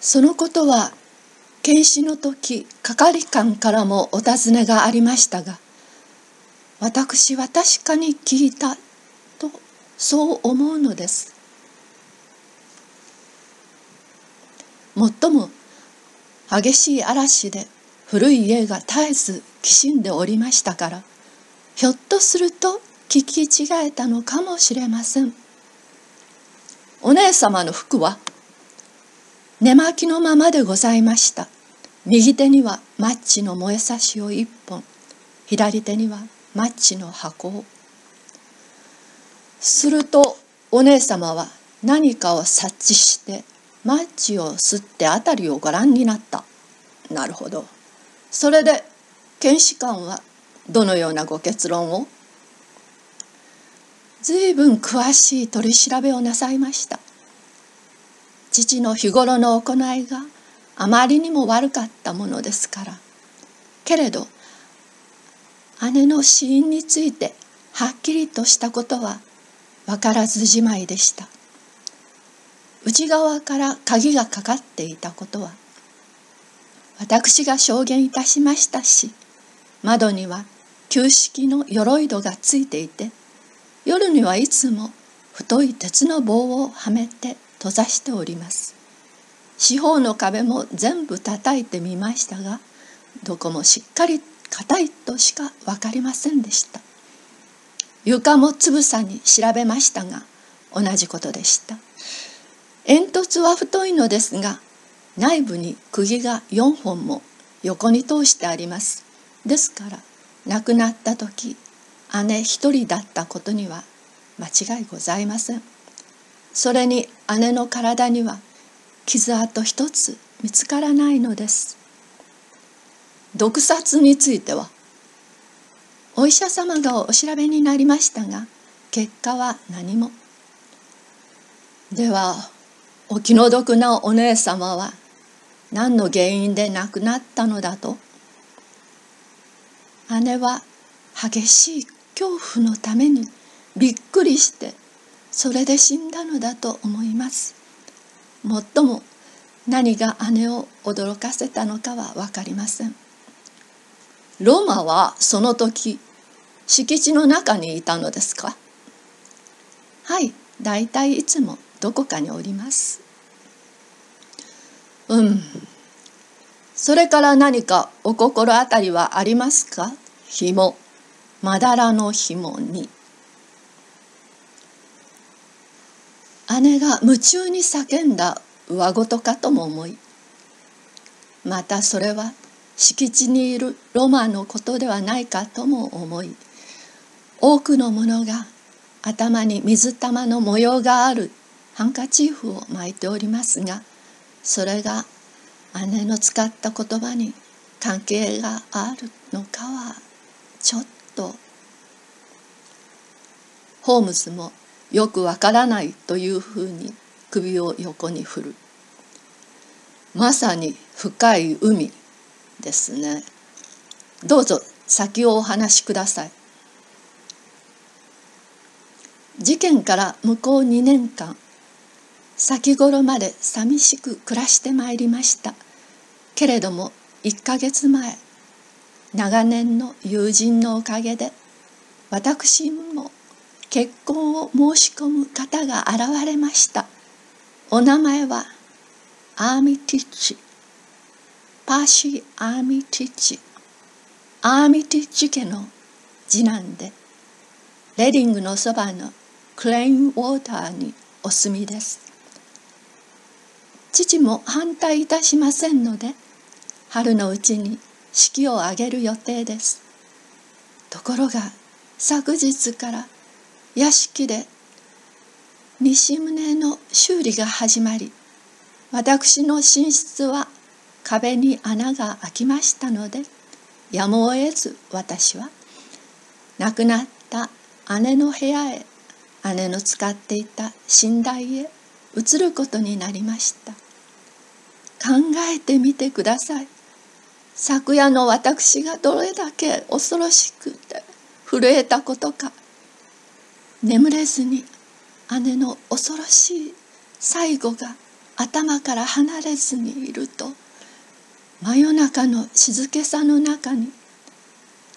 そのことは検視の時係官からもお尋ねがありましたが私は確かに聞いたとそう思うのです。もっとも激しい嵐で古い家が絶えずきしんでおりましたからひょっとすると聞き違えたのかもしれません。お姉様の服は寝巻きのままでございました。右手にはマッチの燃えさしを一本。左手にはマッチの箱。をするとお姉様は何かを察知してマッチを吸って辺りをご覧になった。なるほど。それで検視官はどのようなご結論を？随分詳しい取り調べをなさいました。父の日頃の行いがあまりにも悪かったものですから。けれど姉の死因についてはっきりとしたことは分からずじまいでした。内側から鍵がかかっていたことは私が証言いたしましたし窓には旧式の鎧戸がついていて夜にはいつも太い鉄の棒をはめて閉ざしております。四方の壁も全部叩いてみましたがどこもしっかり硬いとしか分かりませんでした。床もつぶさに調べましたが同じことでした。煙突は太いのですが内部に釘が4本も横に通してあります。ですから亡くなった時姉一人だったことには間違いございません。それに姉の体には傷跡一つ見つからないのです。毒殺についてはお医者様がお調べになりましたが結果は何も。ではお気の毒なお姉様は何の原因で亡くなったのだと。姉は激しい恐怖のためにびっくりしてそれで死んだのだと思います。もっとも何が姉を驚かせたのかは分かりません。ローマはその時敷地の中にいたのですか？はいだいたいいつもどこかにおります。うん。それから何かお心当たりはありますか？紐。まだらの紐に。姉が夢中に叫んだ上事かとも思いまたそれは敷地にいるロマンのことではないかとも思い多くの者が頭に水玉の模様があるハンカチーフを巻いておりますがそれが姉の使った言葉に関係があるのかはちょっと。ホームズもよくわからないというふうに首を横に振る。まさに深い海ですね。どうぞ先をお話しください。事件から向こう2年間先頃まで寂しく暮らしてまいりました。けれども1ヶ月前長年の友人のおかげで私も結婚を申し込む方が現れました。お名前はアーミティッチ。パーシー・アーミティッチ。アーミティッチ家の次男でレディングのそばのクレインウォーターにお住みです。父も反対いたしませんので春のうちに式を挙げる予定です。ところが昨日から屋敷で西棟の修理が始まり私の寝室は壁に穴が開きましたのでやむを得ず私は亡くなった姉の部屋へ姉の使っていた寝台へ移ることになりました。考えてみてください。昨夜の私がどれだけ恐ろしくて震えたことか。眠れずに姉の恐ろしい最後が頭から離れずにいると真夜中の静けさの中に